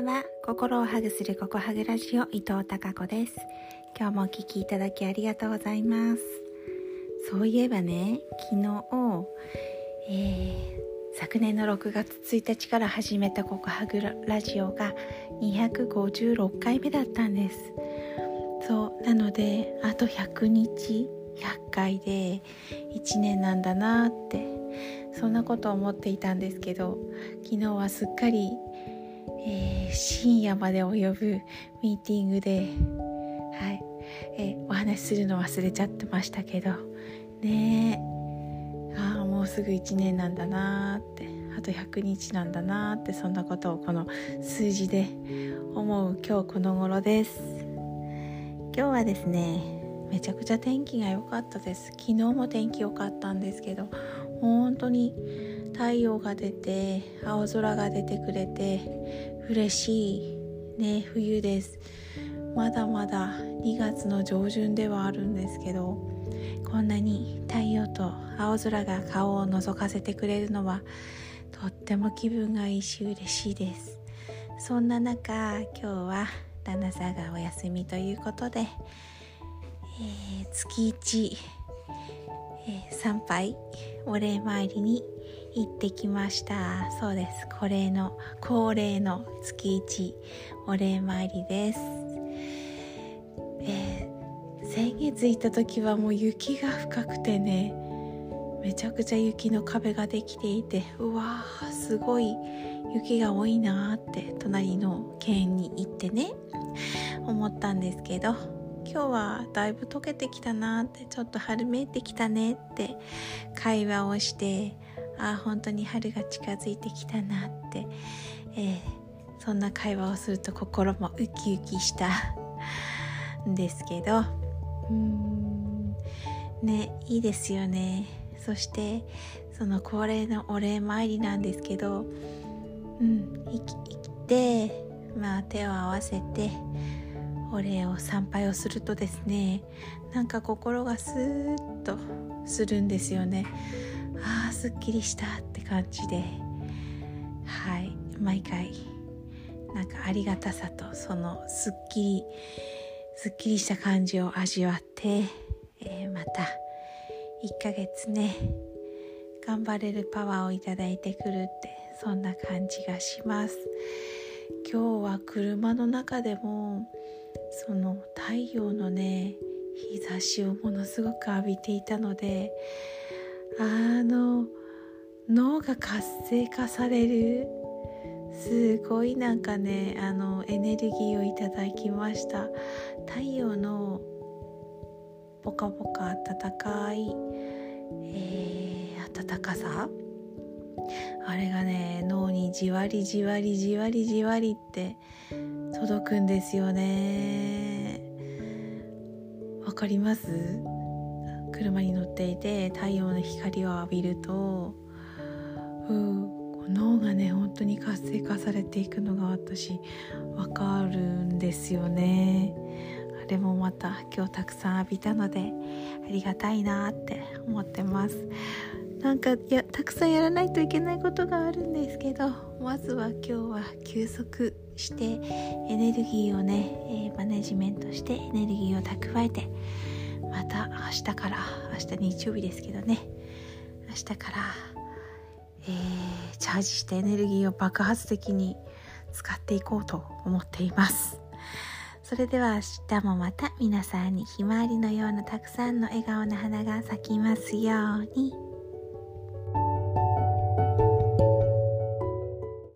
んは。心をハグするココハグラジオ伊藤孝子です。今日もお聞きいただきありがとうございます。そういえばね昨日、えー、昨年の6月1日から始めたココハグラジオが256回目だったんです。そうなのであと100日100回で1年なんだなってそんなことを思っていたんですけど昨日はすっかりえー、深夜まで及ぶミーティングで、はい。えー、お話しするの忘れちゃってましたけど。ねああもうすぐ1年なんだなって。あと100日なんだなってそんなことをこの数字で思う今日この頃です。今日はですねめちゃくちゃ天気が良かったです。昨日も天気良かったんですけど本当に太陽が出て青空が出てくれて嬉しいね冬です。まだまだ2月の上旬ではあるんですけどこんなに太陽と青空が顔を覗かせてくれるのはとっても気分がいいし嬉しいです。そんな中今日は旦那さんがお休みということで、えー、月1、えー、参拝お礼参りに行ってきました。そうです。恒例の恒例の月一お礼参りです、えー、先月行った時はもう雪が深くてねめちゃくちゃ雪の壁ができていてうわーすごい雪が多いなーって隣の県に行ってね思ったんですけど今日はだいぶ溶けてきたなってちょっと春めいてきたねって会話をしてあ本当に春が近づいてきたなって、えー、そんな会話をすると心もウキウキした。ん ですけど。うん。ねいいですよね。そしてその恒例のお礼参りなんですけど。うん生き生きてまあ手を合わせてお礼を参拝をするとですねなんか心がスーッとするんですよね。ああすっきりしたって感じで。はい。毎回なんかありがたさとそのすっきりすっきりした感じを味わって、えー、また1ヶ月ね頑張れるパワーをいただいてくるってそんな感じがします。今日は車の中でもその太陽のね日差しをものすごく浴びていたのであの脳が活性化される。すごいなんかねあのエネルギーをいただきました。太陽のポカポカ暖かい、えー、暖かさ。あれがね脳にじわりじわりじわりじわりって届くんですよね。わかります？車に乗っていて太陽の光を浴びるとう脳がね本当に活性化されていくのが私わかるんですよね。あれもまた今日たくさん浴びたのでありがたいなって思ってます。なんかやたくさんやらないといけないことがあるんですけどまずは今日は休息してエネルギーをね、え、マネジメントしてエネルギーを蓄えてまた明日から明日日曜日ですけどね明日から、えー、チャージしたエネルギーを爆発的に使っていこうと思っていますそれでは明日もまた皆さんにひまわりのようなたくさんの笑顔の花が咲きますように。